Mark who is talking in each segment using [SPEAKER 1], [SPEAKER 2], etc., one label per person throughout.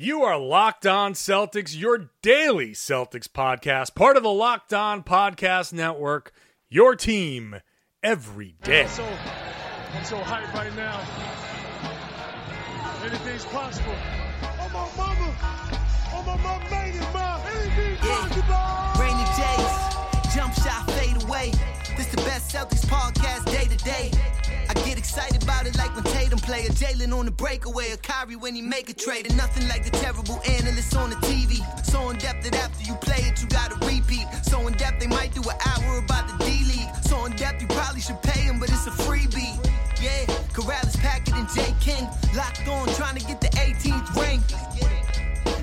[SPEAKER 1] You are Locked On Celtics, your daily Celtics podcast, part of the Locked On Podcast Network, your team every day.
[SPEAKER 2] I'm so, I'm so hyped right now. Anything's possible. Oh, my mama. Oh, my mama made it, ma. Anything's possible.
[SPEAKER 3] Rainy days, jump shot fade away. This the best Celtics podcast day to day. Excited about it like when Tatum play a Jaylen on the breakaway, a Kyrie when he make a trade, and nothing like the terrible analysts on the TV. So in depth that after you play it, you gotta repeat. So in depth they might do an hour about the D League. So in depth you probably should pay him, but it's a freebie. Yeah, Karalis, Packard, and J King locked on, trying to get the 18th ring.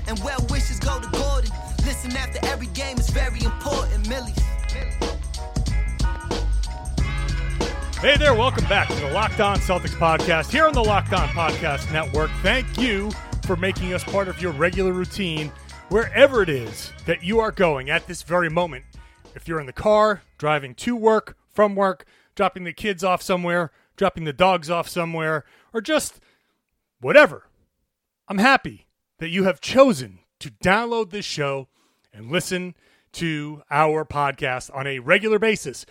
[SPEAKER 3] And well wishes go to Gordon. Listen after every game is very important, Millies.
[SPEAKER 1] Hey there, welcome back to the Locked On Celtics podcast here on the Locked On Podcast Network. Thank you for making us part of your regular routine wherever it is that you are going at this very moment. If you're in the car, driving to work, from work, dropping the kids off somewhere, dropping the dogs off somewhere, or just whatever, I'm happy that you have chosen to download this show and listen to our podcast on a regular basis.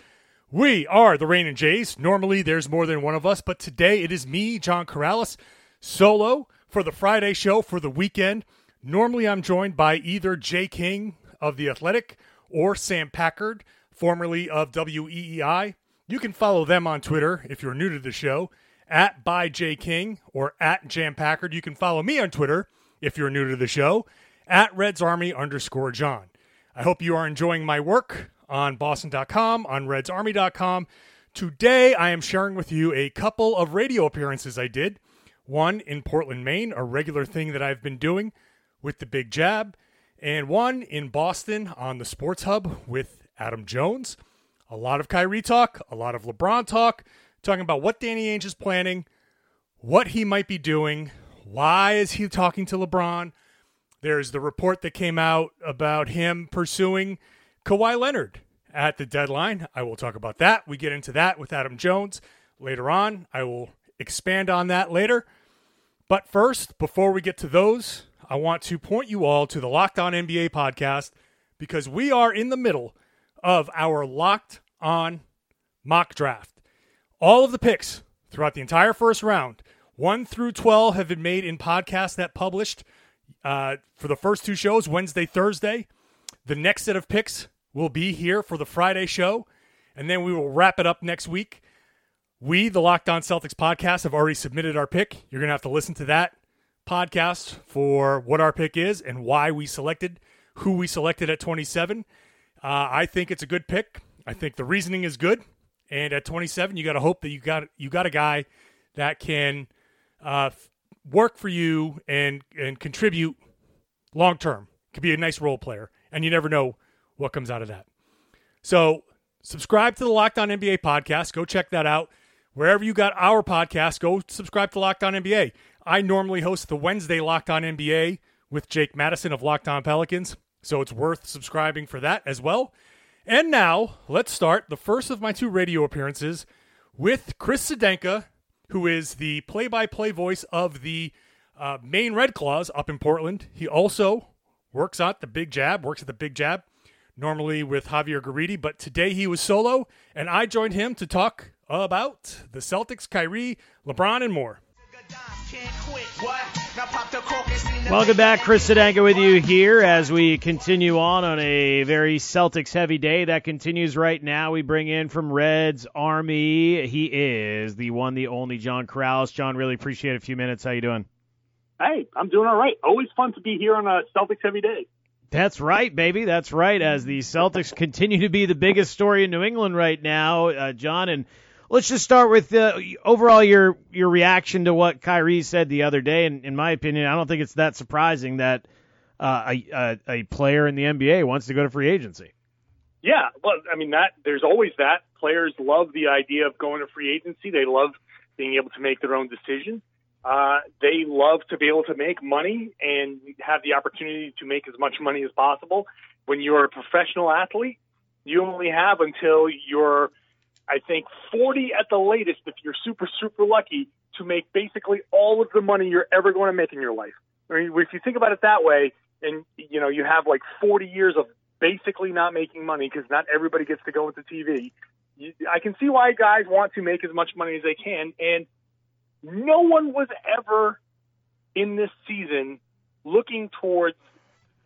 [SPEAKER 1] We are the Rain and Jays. Normally, there's more than one of us, but today it is me, John Karalis, solo for the Friday show for the weekend. Normally, I'm joined by either Jay King of The Athletic or Sam Packard, formerly of WEEI. You can follow them on Twitter if you're new to the show, at by J King or at Jam Packard. You can follow me on Twitter if you're new to the show, at Reds Army underscore John. I hope you are enjoying my work on Boston.com, on RedsArmy.com. Today, I am sharing with you a couple of radio appearances I did. One in Portland, Maine, a regular thing that I've been doing with the Big Jab, and one in Boston on the Sports Hub with Adam Jones. A lot of Kyrie talk, a lot of LeBron talk, talking about what Danny Ainge is planning, what he might be doing, why is he talking to LeBron. There's the report that came out about him pursuing Kawhi Leonard at the deadline. I will talk about that. We get into that with Adam Jones later on. I will expand on that later. But first, before we get to those, I want to point you all to the Locked On NBA podcast because we are in the middle of our Locked On mock draft. All of the picks throughout the entire first round, 1 through 12, have been made in podcasts that published uh, for the first two shows, Wednesday, Thursday. The next set of picks will be here for the Friday show, and then we will wrap it up next week. We, the Locked On Celtics podcast, have already submitted our pick. You're going to have to listen to that podcast for what our pick is and why we selected who we selected at 27. Uh, I think it's a good pick. I think the reasoning is good. And at 27, you got to hope that you got you got a guy that can uh, work for you and and contribute long term. Could be a nice role player, and you never know what comes out of that. So subscribe to the Locked On NBA podcast. Go check that out. Wherever you got our podcast, go subscribe to Locked On NBA. I normally host the Wednesday Locked On NBA with Jake Madison of Locked On Pelicans, so it's worth subscribing for that as well. And now, let's start the first of my two radio appearances with Chris Sedenka, who is the play by play voice of the uh, Maine Red Claws up in Portland. He also works at the Big Jab, works at the Big Jab, normally with Javier Garidi, but today he was solo, and I joined him to talk about the Celtics, Kyrie, LeBron, and more.
[SPEAKER 4] Welcome back, Chris Sedenka with you here as we continue on on a very Celtics heavy day that continues right now. We bring in from Reds Army. He is the one, the only John Karalis. John, really appreciate a few minutes. How you doing?
[SPEAKER 5] Hey, I'm doing all right. Always fun to be here on a Celtics heavy day.
[SPEAKER 4] That's right, baby. That's right. As the Celtics continue to be the biggest story in New England right now, uh, John. And let's just start with uh, overall your your reaction to what Kyrie said the other day. And in my opinion, I don't think it's that surprising that uh, a, a a player in the NBA wants to go to free agency.
[SPEAKER 5] Yeah, well, I mean that there's always that. Players love the idea of going to free agency. They love being able to make their own decision. Uh, they love to be able to make money and have the opportunity to make as much money as possible. When you're a professional athlete, you only have until you're, I think, 40 at the latest, if you're super, super lucky, to make basically all of the money you're ever going to make in your life. I mean, if you think about it that way, and you know, you have like 40 years of basically not making money because not everybody gets to go into TV. You, I can see why guys want to make as much money as they can, and no one was ever in this season looking towards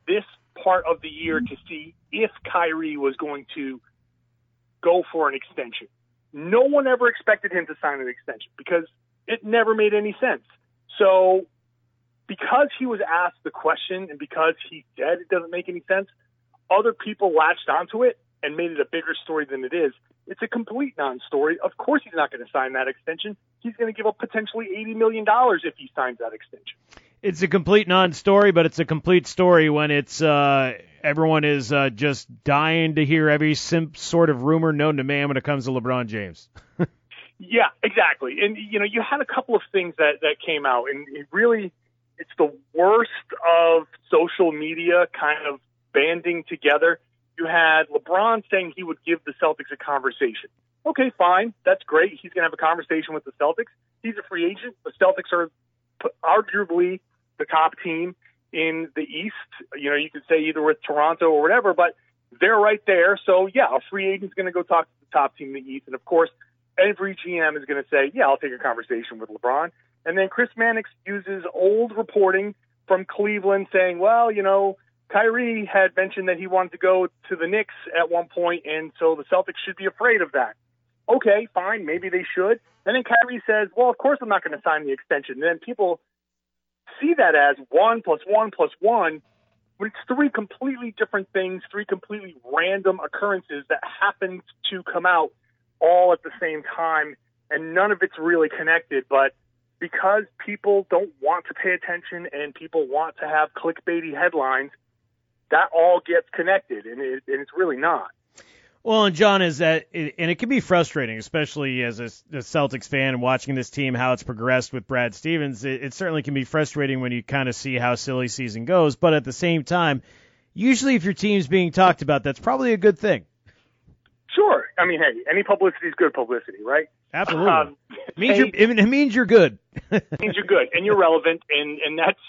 [SPEAKER 5] this part of the year to see if Kyrie was going to go for an extension. No one ever expected him to sign an extension because it never made any sense. So, because he was asked the question and because he said it doesn't make any sense, other people latched onto it and made it a bigger story than it is. It's a complete non-story. Of course, he's not going to sign that extension. He's going to give up potentially eighty million dollars if he signs that extension.
[SPEAKER 4] It's a complete non-story, but it's a complete story when it's uh, everyone is uh, just dying to hear every sort of rumor known to man when it comes to LeBron James.
[SPEAKER 5] yeah, exactly. And you know, you had a couple of things that that came out, and it really, it's the worst of social media kind of banding together. You had LeBron saying he would give the Celtics a conversation. Okay, fine, that's great. He's going to have a conversation with the Celtics. He's a free agent. The Celtics are arguably the top team in the East. You know, you could say either with Toronto or whatever, but they're right there. So yeah, a free agent's going to go talk to the top team in the East, and of course, every GM is going to say, yeah, I'll take a conversation with LeBron. And then Chris Mannix uses old reporting from Cleveland saying, well, you know, Kyrie had mentioned that he wanted to go to the Knicks at one point, and so the Celtics should be afraid of that. Okay, fine, maybe they should. And then Kyrie says, well, of course I'm not going to sign the extension. And then people see that as one plus one plus one, but it's three completely different things, three completely random occurrences that happened to come out all at the same time, and none of it's really connected. But because people don't want to pay attention and people want to have clickbaity headlines, that all gets connected, and, it, and it's really not.
[SPEAKER 4] Well, and John is that, and it can be frustrating, especially as a, a Celtics fan watching this team how it's progressed with Brad Stevens. It, it certainly can be frustrating when you kind of see how silly season goes, but at the same time, usually if your team's being talked about, that's probably a good thing.
[SPEAKER 5] Sure. I mean, hey, any publicity is good publicity, right?
[SPEAKER 4] Absolutely. Um, it means hey, you're, it means you're good.
[SPEAKER 5] it means you're good and you're relevant, and and that's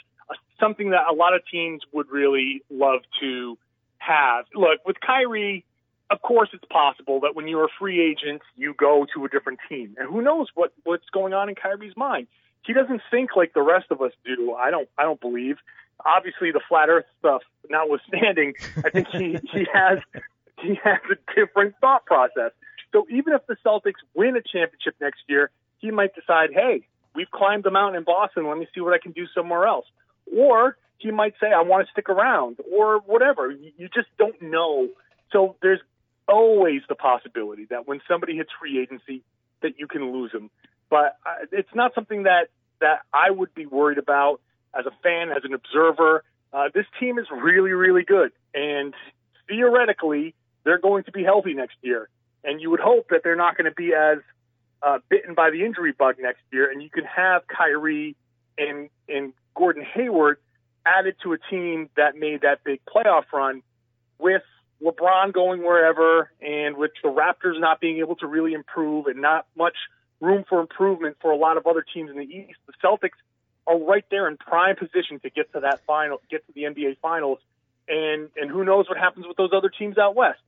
[SPEAKER 5] something that a lot of teams would really love to have. Look, with Kyrie of course, it's possible that when you're a free agent, you go to a different team, and who knows what what's going on in Kyrie's mind. He doesn't think like the rest of us do. I don't. I don't believe. Obviously, the flat Earth stuff notwithstanding, I think he he has he has a different thought process. So even if the Celtics win a championship next year, he might decide, hey, we've climbed the mountain in Boston. Let me see what I can do somewhere else. Or he might say, I want to stick around, or whatever. You just don't know. So there's always the possibility that when somebody hits free agency, that you can lose them. But uh, it's not something that that I would be worried about as a fan, as an observer. Uh, this team is really, really good, and theoretically, they're going to be healthy next year. And you would hope that they're not going to be as uh, bitten by the injury bug next year, and you can have Kyrie and and Hayward added to a team that made that big playoff run with LeBron going wherever, and with the Raptors not being able to really improve and not much room for improvement for a lot of other teams in the East, the Celtics are right there in prime position to get to that final, get to the NBA Finals, and and who knows what happens with those other teams out west.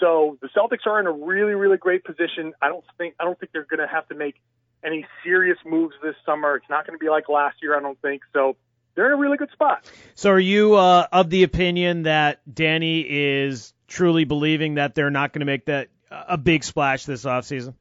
[SPEAKER 5] So the Celtics are in a really, really great position. I don't think I don't think they're going to have to make any serious moves this summer. It's not going to be like last year, I don't think. So they're in a really good spot.
[SPEAKER 4] So are you uh, of the opinion that Danny is truly believing that they're not going to make that a big splash this offseason?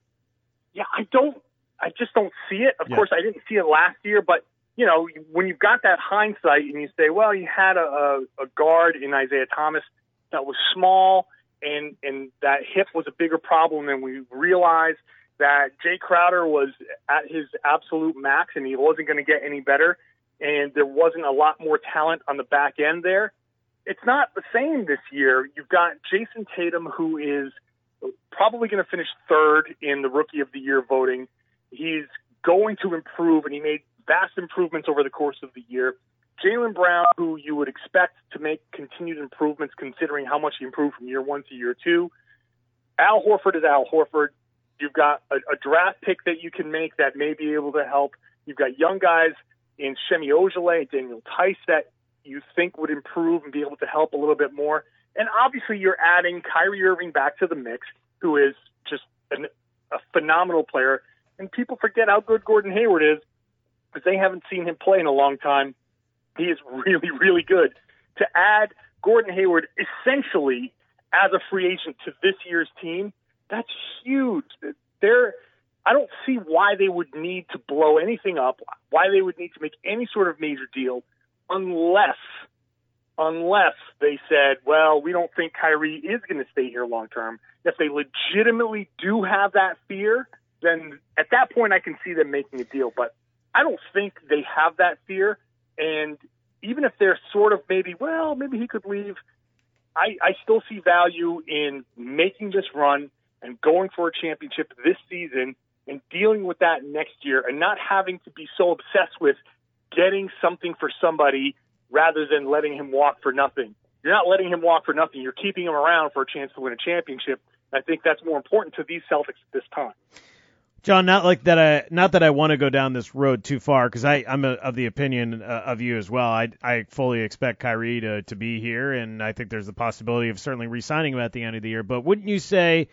[SPEAKER 5] Yeah, I don't. I just don't see it. Of yeah. course, I didn't see it last year, but you know, when you've got that hindsight and you say, well, you had a, a, a guard in Isaiah Thomas that was small and and that hip was a bigger problem than we realized. That Jae Crowder was at his absolute max and he wasn't going to get any better, and there wasn't a lot more talent on the back end there it's not the same this year. You've got Jayson Tatum, who is probably going to finish third in the Rookie of the Year voting. He's going to improve, and he made vast improvements over the course of the year. Jaylen Brown, who you would expect to make continued improvements considering how much he improved from year one to year two. Al Horford is Al Horford. You've got a, a draft pick that you can make that may be able to help. You've got young guys in Semi Ojeleye, Daniel Theis that you think would improve and be able to help a little bit more. And obviously, you're adding Kyrie Irving back to the mix, who is just an, a phenomenal player. And people forget how good Gordon Hayward is because they haven't seen him play in a long time. He is really, really good. To add Gordon Hayward essentially as a free agent to this year's team, that's huge. They're, I don't see why they would need to blow anything up, why they would need to make any sort of major deal unless unless they said, well, we don't think Kyrie is going to stay here long term. If they legitimately do have that fear, then at that point I can see them making a deal. But I don't think they have that fear. And even if they're sort of maybe, well, maybe he could leave, I, I still see value in making this run and going for a championship this season and dealing with that next year and not having to be so obsessed with getting something for somebody rather than letting him walk for nothing. You're not letting him walk for nothing. You're keeping him around for a chance to win a championship. I think that's more important to these Celtics at this time.
[SPEAKER 4] John, not like that. I not that I want to go down this road too far because I I'm of the opinion uh, of you as well. I I fully expect Kyrie to to be here, and I think there's the possibility of certainly re-signing him at the end of the year. But wouldn't you say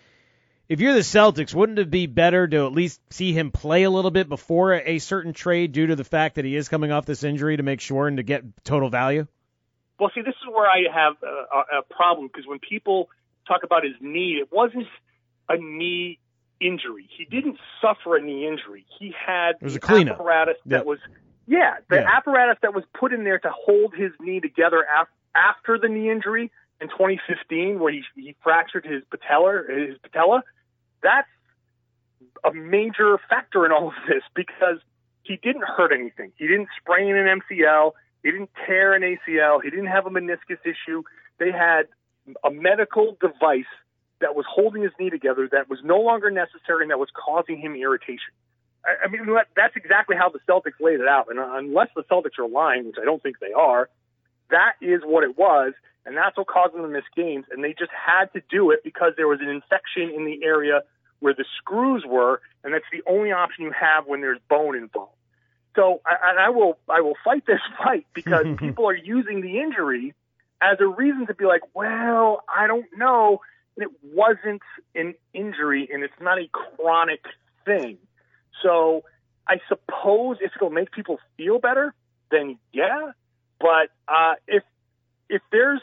[SPEAKER 4] if you're the Celtics, wouldn't it be better to at least see him play a little bit before a certain trade due to the fact that he is coming off this injury to make sure and to get total value?
[SPEAKER 5] Well, see, this is where I have a, a problem because when people talk about his knee, it wasn't a knee injury. He didn't suffer a knee injury. He had
[SPEAKER 4] it was a cleanup.
[SPEAKER 5] apparatus that
[SPEAKER 4] Yep.
[SPEAKER 5] was, yeah, the
[SPEAKER 4] Yeah.
[SPEAKER 5] apparatus that was put in there to hold his knee together af- after the knee injury in 2015, where he, he fractured his patella, his patella. That's a major factor in all of this because he didn't hurt anything. He didn't sprain an MCL. He didn't tear an ACL. He didn't have a meniscus issue. They had a medical device that was holding his knee together that was no longer necessary and that was causing him irritation. I, mean, that's exactly how the Celtics laid it out. And unless the Celtics are lying, which I don't think they are, that is what it was. And that's what caused them to miss games. And they just had to do it because there was an infection in the area where the screws were. And that's the only option you have when there's bone involved. So I, and I will I will fight this fight because people are using the injury as a reason to be like, well, I don't know. And it wasn't an injury and it's not a chronic thing. So I suppose if it'll make people feel better, then yeah. But uh, if if there's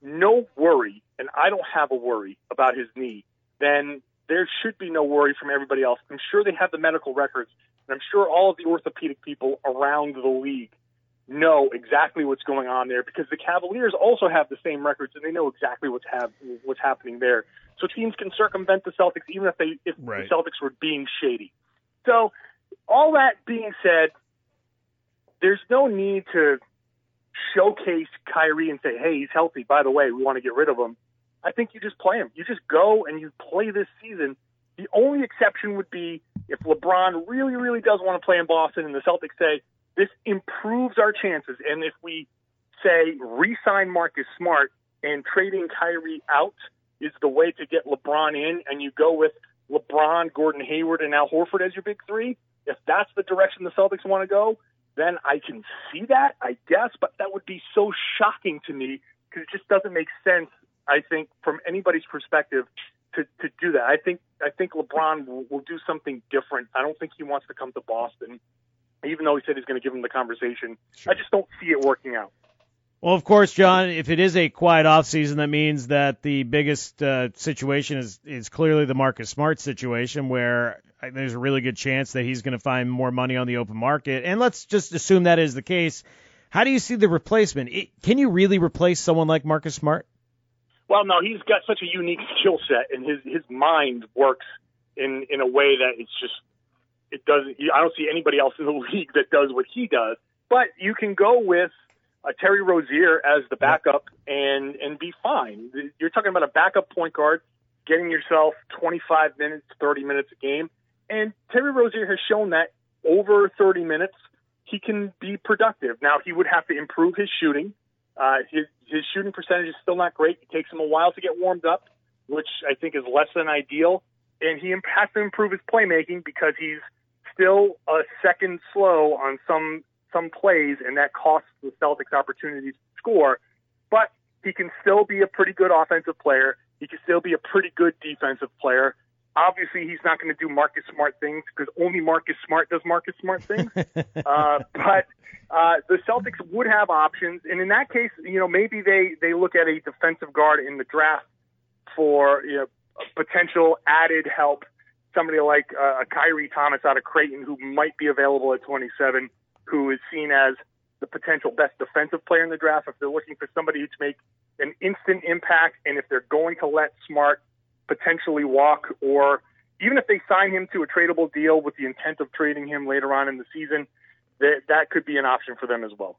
[SPEAKER 5] no worry, and I don't have a worry about his knee, then there should be no worry from everybody else. I'm sure they have the medical records, and I'm sure all of the orthopedic people around the league know exactly what's going on there because the Cavaliers also have the same records and they know exactly what's have what's happening there. So teams can circumvent the Celtics even if they if
[SPEAKER 4] Right.
[SPEAKER 5] the Celtics were being shady. So all that being said, there's no need to showcase Kyrie and say, "Hey, he's healthy. By the way, we want to get rid of him." I think you just play him. You just go and you play this season. The only exception would be if LeBron really, really does want to play in Boston, and the Celtics say this improves our chances, and if we say re-sign Marcus Smart and trading Kyrie out is the way to get LeBron in, and you go with LeBron, Gordon Hayward, and Al Horford as your big three. If that's the direction the Celtics want to go, then I can see that, I guess, but that would be so shocking to me because it just doesn't make sense. I think from anybody's perspective to, to do that. I think I think LeBron will, will do something different. I don't think he wants to come to Boston, even though he said he's going to give him the conversation. I just don't see it working out.
[SPEAKER 4] Well, of course, John. If it is a quiet off season, that means that the biggest uh, situation is is clearly the Marcus Smart situation, where there's a really good chance that he's going to find more money on the open market. And let's just assume that is the case. How do you see the replacement? It, can you really replace someone like Marcus Smart?
[SPEAKER 5] Well, no, he's got such a unique skill set, and his his mind works in in a way that it's just it doesn't. I don't see anybody else in the league that does what he does. But you can go with uh, Terry Rozier as the backup and and be fine. You're talking about a backup point guard getting yourself 25 minutes, 30 minutes a game, and Terry Rozier has shown that over 30 minutes he can be productive. Now he would have to improve his shooting. Uh, his his shooting percentage is still not great. It takes him a while to get warmed up, which I think is less than ideal. And he has to improve his playmaking because he's still a second slow on some some plays, and that costs the Celtics opportunities to score. But he can still be a pretty good offensive player. He can still be a pretty good defensive player. Obviously, he's not going to do Marcus Smart things because only Marcus Smart does Marcus Smart things. uh, but uh, the Celtics would have options, and in that case, you know, maybe they they look at a defensive guard in the draft for you know potential added help. Somebody like uh, a Khyri Thomas out of Creighton who might be available at 27, who is seen as the potential best defensive player in the draft. If they're looking for somebody to make an instant impact, and if they're going to let Smart potentially walk, or even if they sign him to a tradable deal with the intent of trading him later on in the season, that that could be an option for them as well.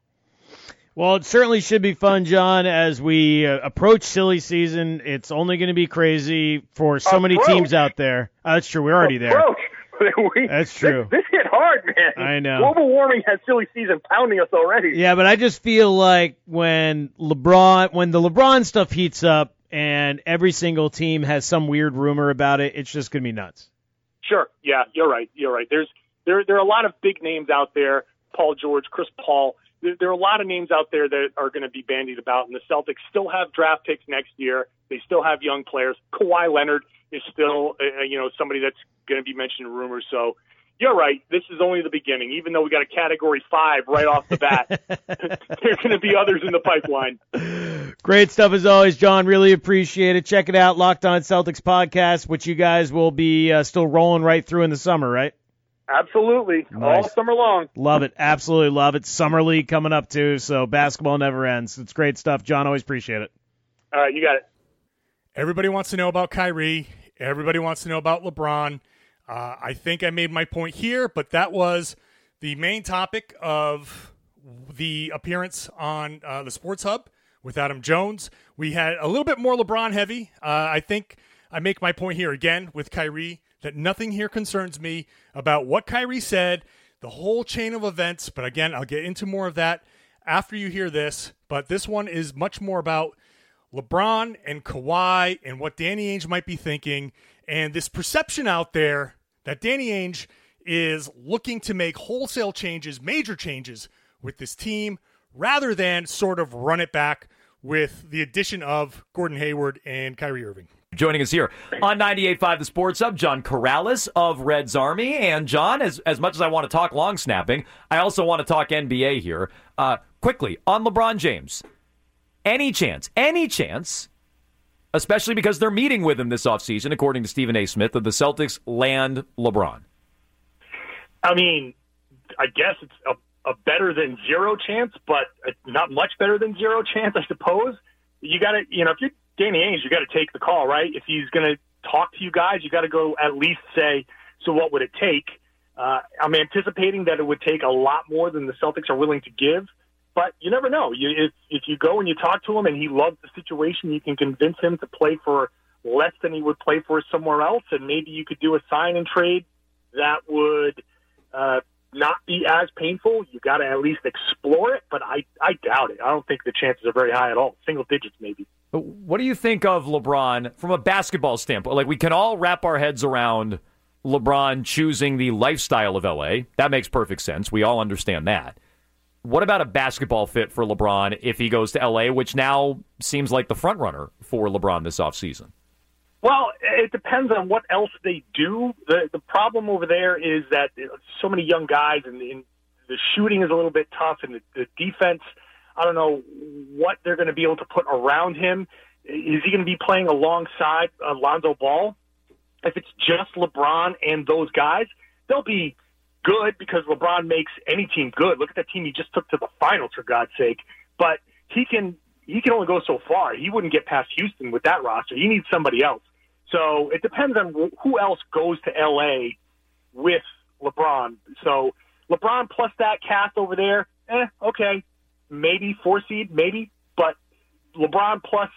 [SPEAKER 4] Well, it certainly should be fun, John, as we uh, approach silly season. It's only going to be crazy for so
[SPEAKER 5] Approach.
[SPEAKER 4] many teams out there. Uh, that's true. We're already there.
[SPEAKER 5] Approach. We-
[SPEAKER 4] That's true.
[SPEAKER 5] This, this hit hard, man.
[SPEAKER 4] I know.
[SPEAKER 5] Global warming has silly season pounding us already.
[SPEAKER 4] Yeah, but I just feel like when LeBron, when the LeBron stuff heats up, and every single team has some weird rumor about it, it's just going to be nuts.
[SPEAKER 5] Sure. Yeah, you're right. You're right. There's there there are a lot of big names out there. Paul George, Chris Paul. There, there are a lot of names out there that are going to be bandied about, and the Celtics still have draft picks next year. They still have young players. Kawhi Leonard is still, uh, you know, somebody that's going to be mentioned in rumors. So you're right. This is only the beginning. Even though we got a Category Five right off the bat, there's going to be others in the pipeline.
[SPEAKER 4] Great stuff as always, John. Really appreciate it. Check it out, Locked On Celtics podcast, which you guys will be uh, still rolling right through in the summer, right?
[SPEAKER 5] Absolutely, all summer long.
[SPEAKER 4] Love it. Absolutely love it. Summer league coming up too, so basketball never ends. It's great stuff, John. Always appreciate it.
[SPEAKER 5] All right, you got it.
[SPEAKER 1] Everybody wants to know about Kyrie. Everybody wants to know about LeBron. Uh, I think I made my point here, but that was the main topic of the appearance on uh, the Sports Hub with Adam Jones. We had a little bit more LeBron heavy. Uh, I think I make my point here again with Kyrie that nothing here concerns me about what Kyrie said, the whole chain of events. But again, I'll get into more of that after you hear this. But this one is much more about LeBron and Kawhi and what Danny Ainge might be thinking, and this perception out there that Danny Ainge is looking to make wholesale changes, major changes with this team, rather than sort of run it back with the addition of Gordon Hayward and Kyrie Irving.
[SPEAKER 6] Joining us here on 98.5 The Sports Hub, John Karalis of Reds Army. And John, as, as much as I want to talk long snapping, I also want to talk NBA here. Uh, quickly, on LeBron James, any chance, any chance, especially because they're meeting with him this offseason, according to Stephen A. Smith, that the Celtics land LeBron?
[SPEAKER 5] I mean, I guess it's a, a better than zero chance, but not much better than zero chance, I suppose. You got to, you know, if you're Danny Ainge, you got to take the call, right? If he's going to talk to you guys, you got to go at least say, so what would it take? Uh, I'm anticipating that it would take a lot more than the Celtics are willing to give, but you never know. You, if, if you go and you talk to him and he loves the situation, you can convince him to play for less than he would play for somewhere else, and maybe you could do a sign and trade that would uh, not be as painful. You got to at least explore it, but I I doubt it. I don't think the chances are very high at all. Single digits maybe.
[SPEAKER 6] What do you think of LeBron from a basketball standpoint? Like, we can all wrap our heads around LeBron choosing the lifestyle of LA. That makes perfect sense. We all understand that. What about a basketball fit for LeBron if he goes to LA, which now seems like the front runner for LeBron this offseason?
[SPEAKER 5] Well, it depends on what else they do. The the problem over there is that so many young guys and, and the shooting is a little bit tough, and the, the defense. I don't know what they're going to be able to put around him. Is he going to be playing alongside Alonzo Ball? If it's just LeBron and those guys, they'll be good because LeBron makes any team good. Look at that team he just took to the finals for God's sake. But he can he can only go so far. He wouldn't get past Houston with that roster. He needs somebody else. So it depends on who else goes to LA with LeBron. So LeBron plus that cast over there, eh, okay, maybe four seed, maybe, but LeBron plus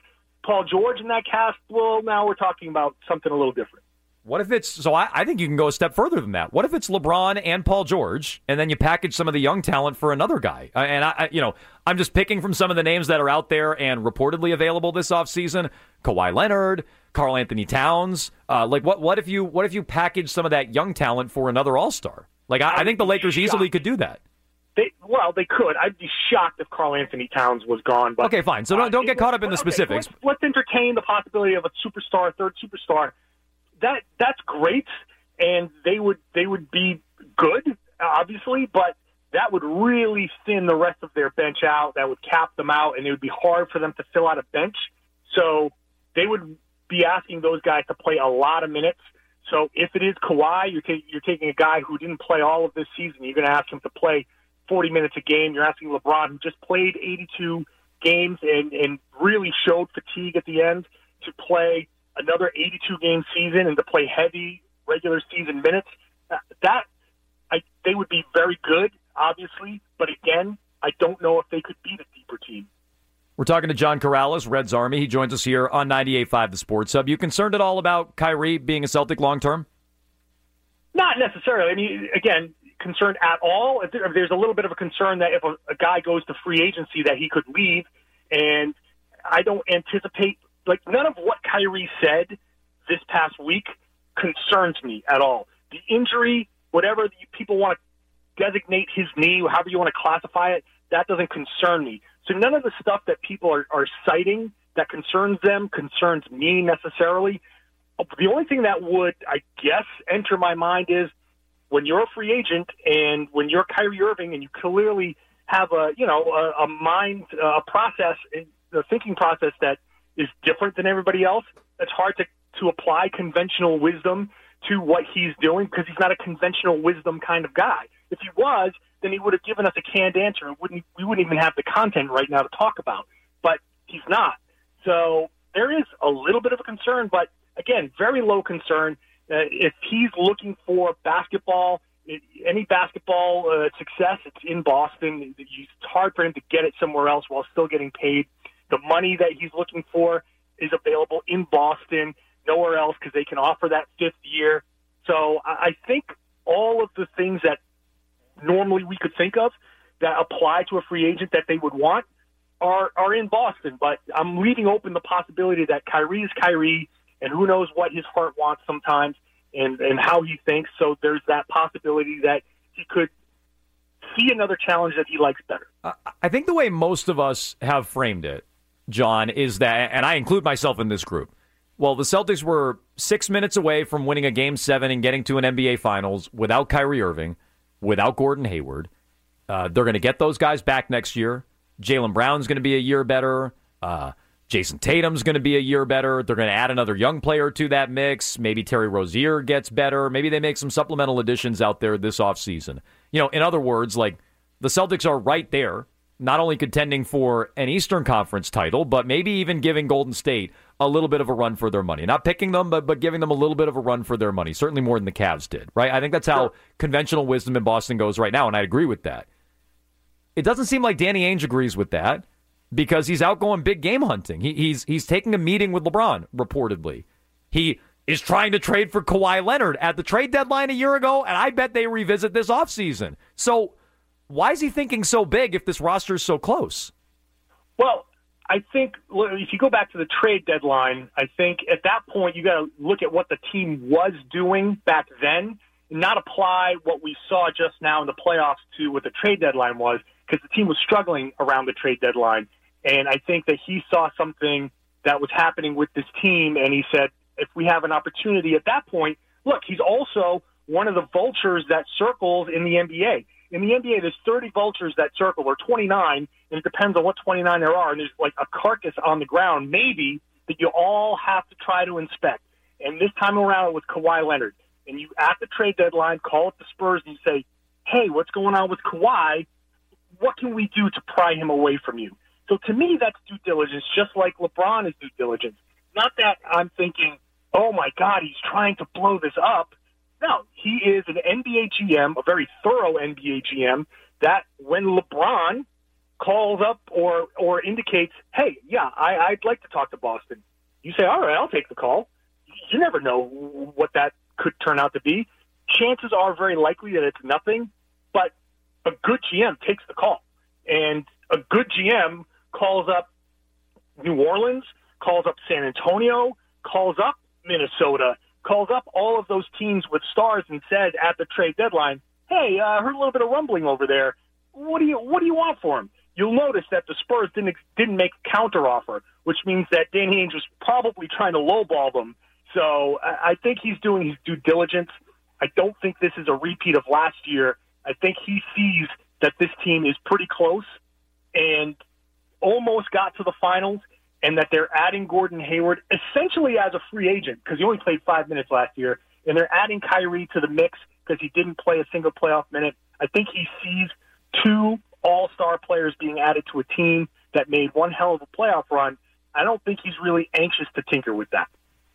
[SPEAKER 5] Paul George in that cast, well, now we're talking about something a little different.
[SPEAKER 6] What if it's so? I, I think you can go a step further than that. What if it's LeBron and Paul George, and then you package some of the young talent for another guy? Uh, and I, I, you know, I'm just picking from some of the names that are out there and reportedly available this offseason. Kawhi Leonard, Karl Anthony Towns. Uh, like what? What if you? What if you package some of that young talent for another All Star? Like I, I think the Lakers easily could do that.
[SPEAKER 5] They, well, they could. I'd be shocked if Karl Anthony Towns was gone. But
[SPEAKER 6] okay, fine. So don't, don't get caught up in the
[SPEAKER 5] okay,
[SPEAKER 6] specifics.
[SPEAKER 5] Let's, let's entertain the possibility of a superstar, third superstar. That that's great, and they would they would be good, obviously, but that would really thin the rest of their bench out. That would cap them out, and it would be hard for them to fill out a bench. So they would be asking those guys to play a lot of minutes. So if it is Kawhi, you're, ta- you're taking a guy who didn't play all of this season. You're going to ask him to play 40 minutes a game. You're asking LeBron, who just played 82 games and, and really showed fatigue at the end, to play another 82 game season and to play heavy regular season minutes. Uh, That I, they would be very good, obviously, but again, I don't know if they could beat a deeper team.
[SPEAKER 6] We're talking to John Karalis, Reds Army. He joins us here on 98.5 The Sports Hub. You concerned at all about Kyrie being a Celtic long term?
[SPEAKER 5] Not necessarily. I mean, again, concerned at all. If if there's a little bit of a concern that if a, a guy goes to free agency, that he could leave, and I don't anticipate like none of what Kyrie said this past week concerns me at all. The injury, whatever the people want to designate his knee, however you want to classify it, that doesn't concern me. So none of the stuff that people are, are citing that concerns them concerns me necessarily. The only thing that would, I guess, enter my mind is when you're a free agent and when you're Kyrie Irving and you clearly have a, you know, a, a mind, a process, a thinking process that is different than everybody else. It's hard to, to apply conventional wisdom to what he's doing because he's not a conventional wisdom kind of guy. If he was, then he would have given us a canned answer and wouldn't we wouldn't even have the content right now to talk about. But he's not. So there is a little bit of a concern, but again, very low concern. Uh, if he's looking for basketball, any basketball uh, success, it's in Boston. It's hard for him to get it somewhere else while still getting paid. The money that he's looking for is available in Boston, nowhere else, because they can offer that fifth year. So I think all of the things that normally we could think of that apply to a free agent that they would want are are in Boston. But I'm leaving open the possibility that Kyrie is Kyrie, and who knows what his heart wants sometimes, and and how he thinks. So there's that possibility that he could see another challenge that he likes better.
[SPEAKER 6] I think the way most of us have framed it, John, is that, and I include myself in this group. Well, the Celtics were six minutes away from winning a game seven and getting to an NBA Finals without Kyrie Irving, without Gordon Hayward. Uh, they're going to get those guys back next year. Jaylen Brown's going to be a year better. Uh, Jayson Tatum's going to be a year better. They're going to add another young player to that mix. Maybe Terry Rozier gets better. Maybe they make some supplemental additions out there this offseason. You know, in other words, like the Celtics are right there, not only contending for an Eastern Conference title, but maybe even giving Golden State a little bit of a run for their money. Not picking them, but but giving them a little bit of a run for their money. Certainly more than the Cavs did, right? I think that's how conventional wisdom in Boston goes right now, and I agree with that. It doesn't seem like Danny Ainge agrees with that because he's out going big game hunting. He, he's he's taking a meeting with LeBron reportedly. He is trying to trade for Kawhi Leonard at the trade deadline a year ago, and I bet they revisit this offseason. So why is he thinking so big if this roster is so close?
[SPEAKER 5] Well, I think if you go back to the trade deadline, I think at that point you got to look at what the team was doing back then, and not apply what we saw just now in the playoffs to what the trade deadline was, because the team was struggling around the trade deadline. And I think that he saw something that was happening with this team, and he said, if we have an opportunity at that point, look, he's also one of the vultures that circles in the NBA. In the NBA, there's 30 vultures that circle, or 29, and it depends on what 29 there are. And there's like a carcass on the ground, maybe, that you all have to try to inspect. And this time around, it was Kawhi Leonard. And you, at the trade deadline, call up the Spurs and you say, hey, what's going on with Kawhi? What can we do to pry him away from you? So to me, that's due diligence, just like LeBron is due diligence. Not that I'm thinking, oh my God, he's trying to blow this up. He is an NBA GM, a very thorough NBA GM. That when LeBron calls up or or indicates, hey, yeah, I, I'd like to talk to Boston, you say, all right, I'll take the call. You never know what that could turn out to be. Chances are very likely that it's nothing, but a good GM takes the call, and a good GM calls up New Orleans, calls up San Antonio, calls up Minnesota, calls up all of those teams with stars and said at the trade deadline, "Hey, I uh, heard a little bit of rumbling over there. What do you What do you want for him?" You'll notice that the Spurs didn't didn't make a counteroffer, which means that Danny Ainge was probably trying to lowball them. So I I think he's doing his due diligence. I don't think this is a repeat of last year. I think he sees that this team is pretty close and almost got to the finals, and that they're adding Gordon Hayward essentially as a free agent because he only played five minutes last year, and they're adding Kyrie to the mix because he didn't play a single playoff minute. I think he sees two all star players being added to a team that made one hell of a playoff run. I don't think he's really anxious to tinker with that.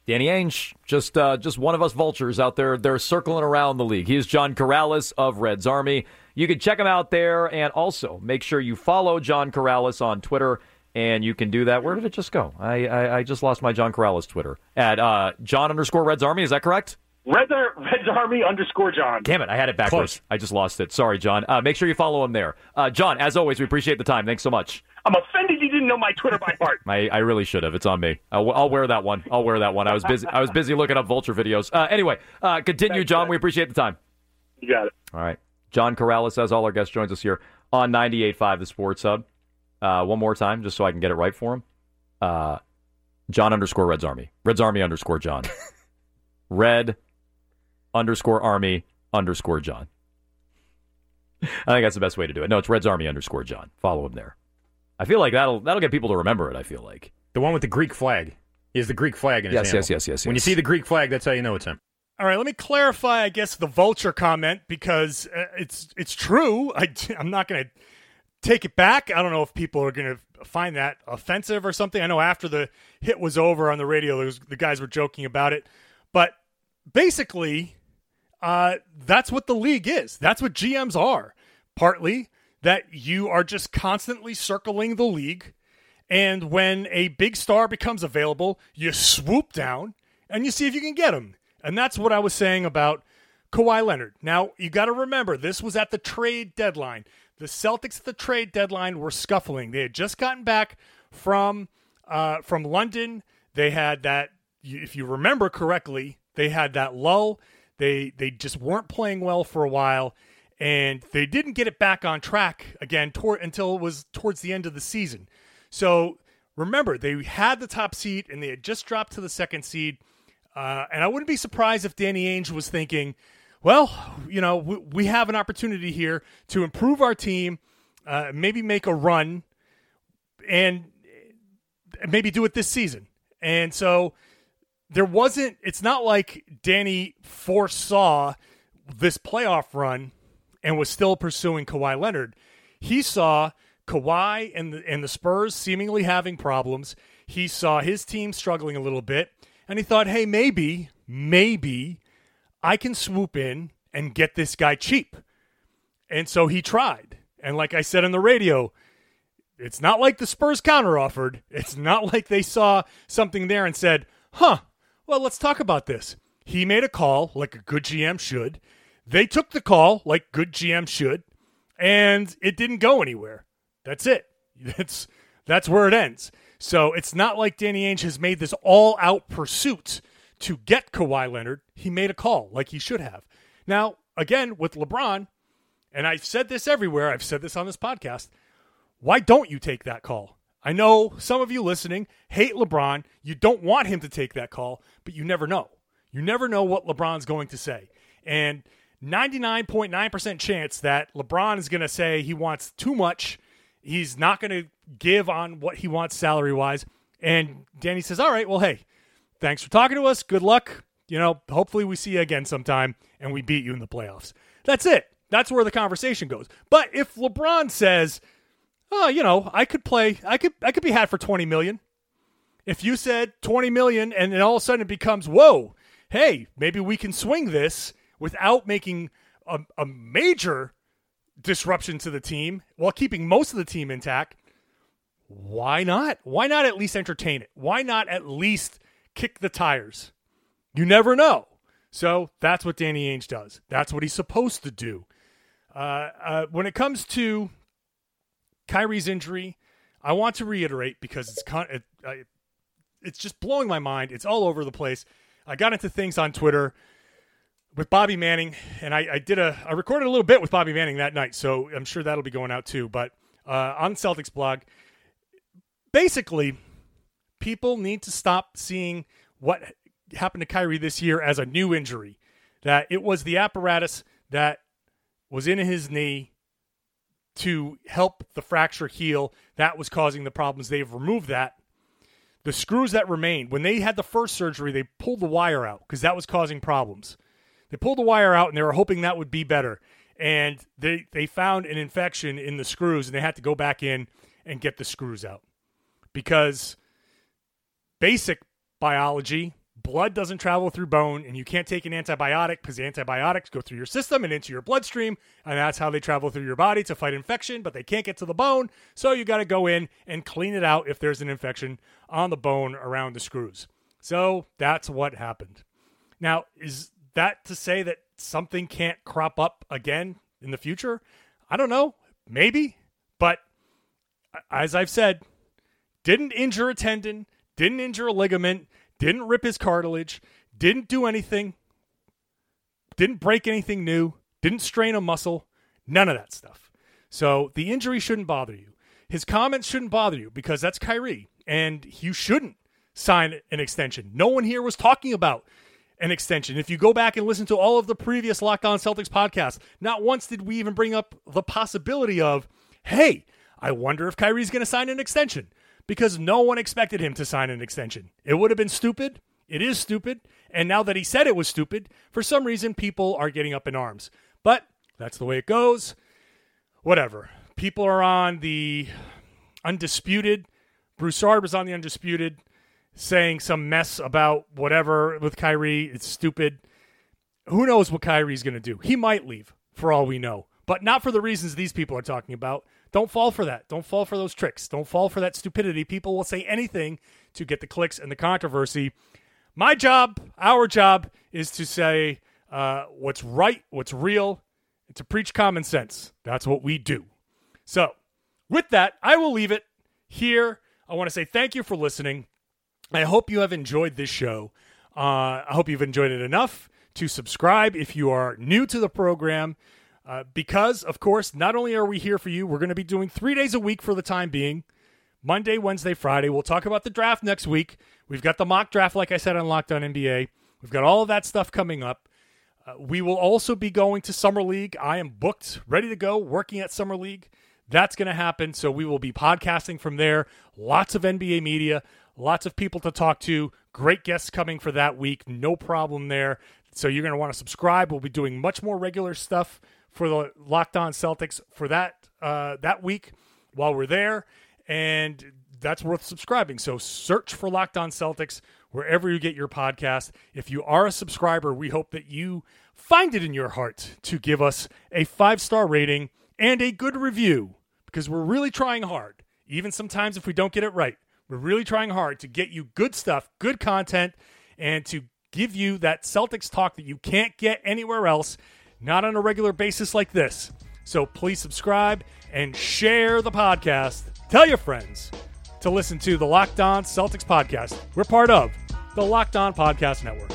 [SPEAKER 6] Danny Ainge, just uh, just one of us vultures out there. They're circling around the league. He's John Karalis of Reds Army. You can check him out there, and also make sure you follow John Karalis on Twitter. And you can do that. Where did it just go? I I, I just lost my John Karalis Twitter at uh, John underscore Reds Army. Is that correct?
[SPEAKER 5] Reds, Ar- Reds Army underscore John.
[SPEAKER 6] Damn it, I had it backwards.
[SPEAKER 1] Close.
[SPEAKER 6] I just lost it. Sorry, John. Uh, make sure you follow him there. Uh, John, as always, we appreciate the time. Thanks so much.
[SPEAKER 5] I'm offended you didn't know my Twitter by heart.
[SPEAKER 6] I, I really should have. It's on me. I'll, I'll wear that one. I'll wear that one. I was busy. I was busy looking up vulture videos. Uh, anyway, uh, continue,
[SPEAKER 5] Thanks,
[SPEAKER 6] John.
[SPEAKER 5] man.
[SPEAKER 6] We appreciate the time.
[SPEAKER 5] You got it.
[SPEAKER 6] All right. John Karalis, as all our guests, joins us here on 98.5 The Sports Hub. Uh, one more time, just so I can get it right for him. Uh, John underscore Reds Army. Reds Army underscore John. Red underscore Army underscore John. I think that's the best way to do it. No, it's Reds Army underscore John. Follow him there. I feel like that'll that'll get people to remember it. I feel like.
[SPEAKER 7] The one with the Greek flag. He has the Greek flag in his
[SPEAKER 6] Yes,
[SPEAKER 7] handle.
[SPEAKER 6] yes, yes, yes,
[SPEAKER 7] When you see the Greek flag, that's how you know it's him.
[SPEAKER 1] All right, let me clarify, I guess, the vulture comment because uh, it's it's true. I, I'm not going to take it back. I don't know if people are going to find that offensive or something. I know after the hit was over on the radio, was, the guys were joking about it. But basically, uh, that's what the league is. That's what GMs are. Partly that you are just constantly circling the league. And when a big star becomes available, you swoop down and you see if you can get him. And that's what I was saying about Kawhi Leonard. Now, you got to remember, this was at the trade deadline. The Celtics at the trade deadline were scuffling. They had just gotten back from uh, from London. They had that, if you remember correctly, they had that lull. They they just weren't playing well for a while, and they didn't get it back on track again toward, until it was towards the end of the season. So remember, they had the top seed and they had just dropped to the second seed. Uh, and I wouldn't be surprised if Danny Ainge was thinking, well, you know, we, we have an opportunity here to improve our team, uh, maybe make a run, and maybe do it this season. And so there wasn't, it's not like Danny foresaw this playoff run and was still pursuing Kawhi Leonard. He saw Kawhi and the, and the Spurs seemingly having problems. He saw his team struggling a little bit, and he thought, hey, maybe, maybe I can swoop in and get this guy cheap. And so he tried. And like I said on the radio, it's not like the Spurs counteroffered. It's not like they saw something there and said, huh, well, let's talk about this. He made a call like a good GM should. They took the call like good GM should, and it didn't go anywhere. That's it. That's that's where it ends. So it's not like Danny Ainge has made this all out pursuit to get Kawhi Leonard. He made a call like he should have. Now, again, with LeBron, and I've said this everywhere, I've said this on this podcast. Why don't you take that call? I know some of you listening hate LeBron. You don't want him to take that call, but you never know. You never know what LeBron's going to say. And 99.9% chance that LeBron is going to say he wants too much. He's not going to give on what he wants salary wise. And Danny says, All right, well, hey, thanks for talking to us. Good luck. You know, hopefully we see you again sometime and we beat you in the playoffs. That's it. That's where the conversation goes. But if LeBron says, "Oh, you know, I could play, I could I could be had for 20 million." If you said 20 million and then all of a sudden it becomes, "Whoa, hey, maybe we can swing this without making a, a major disruption to the team while keeping most of the team intact." Why not? Why not at least entertain it? Why not at least kick the tires? You never know. So that's what Danny Ainge does. That's what he's supposed to do. Uh, uh, when it comes to Kyrie's injury, I want to reiterate because it's con- it, uh, it's just blowing my mind. It's all over the place. I got into things on Twitter. with Bobby Manning, and I, I did a I recorded a little bit with Bobby Manning that night, so I'm sure that'll be going out too. But uh, on Celtics blog, basically, people need to stop seeing what happened to Kyrie this year as a new injury. That it was the apparatus that was in his knee to help the fracture heal that was causing the problems. They've removed that. The screws that remained, when they had the first surgery, they pulled the wire out because that was causing problems. They pulled the wire out and they were hoping that would be better. And they, they found an infection in the screws and they had to go back in and get the screws out. Because basic biology, blood doesn't travel through bone, and you can't take an antibiotic because the antibiotics go through your system and into your bloodstream, and that's how they travel through your body to fight infection, but they can't get to the bone. So you got to go in and clean it out if there's an infection on the bone around the screws. So that's what happened. Now, is that to say that something can't crop up again in the future? I don't know. Maybe. But as I've said, didn't injure a tendon, didn't injure a ligament, didn't rip his cartilage, didn't do anything, didn't break anything new, didn't strain a muscle, none of that stuff. So the injury shouldn't bother you. His comments shouldn't bother you because that's Kyrie, and you shouldn't sign an extension. No one here was talking about an extension. If you go back and listen to all of the previous Locked On Celtics podcasts, not once did we even bring up the possibility of, hey, I wonder if Kyrie's going to sign an extension because no one expected him to sign an extension. It would have been stupid. It is stupid. And now that he said it was stupid, for some reason people are getting up in arms. But that's the way it goes. Whatever. People are on the undisputed. Broussard was on the undisputed saying some mess about whatever with Kyrie. It's stupid. Who knows what Kyrie's going to do? He might leave for all we know, but not for the reasons these people are talking about. Don't fall for that. Don't fall for those tricks. Don't fall for that stupidity. People will say anything to get the clicks and the controversy. My job, our job, is to say uh, what's right, what's real, and to preach common sense. That's what we do. So, with that, I will leave it here. I want to say thank you for listening. I hope you have enjoyed this show. Uh, I hope you've enjoyed it enough to subscribe if you are new to the program. Uh, because, of course, not only are we here for you, we're going to be doing three days a week for the time being Monday, Wednesday, Friday. We'll talk about the draft next week. We've got the mock draft, like I said, on Locked On NBA. We've got all of that stuff coming up. Uh, we will also be going to Summer League. I am booked, ready to go, working at Summer League. That's going to happen. So we will be podcasting from there. Lots of NBA media, lots of people to talk to. Great guests coming for that week. No problem there. So you're going to want to subscribe. We'll be doing much more regular stuff for the Locked On Celtics for that uh, that week while we're there, and that's worth subscribing. So search for Locked On Celtics wherever you get your podcast. If you are a subscriber, we hope that you find it in your heart to give us a five star rating and a good review because we're really trying hard. Even sometimes if we don't get it right, we're really trying hard to get you good stuff, good content, and to give you that Celtics talk that you can't get anywhere else not on a regular basis like this. So please subscribe and share the podcast. Tell your friends to listen to the Locked On Celtics podcast. We're part of the Locked On Podcast Network.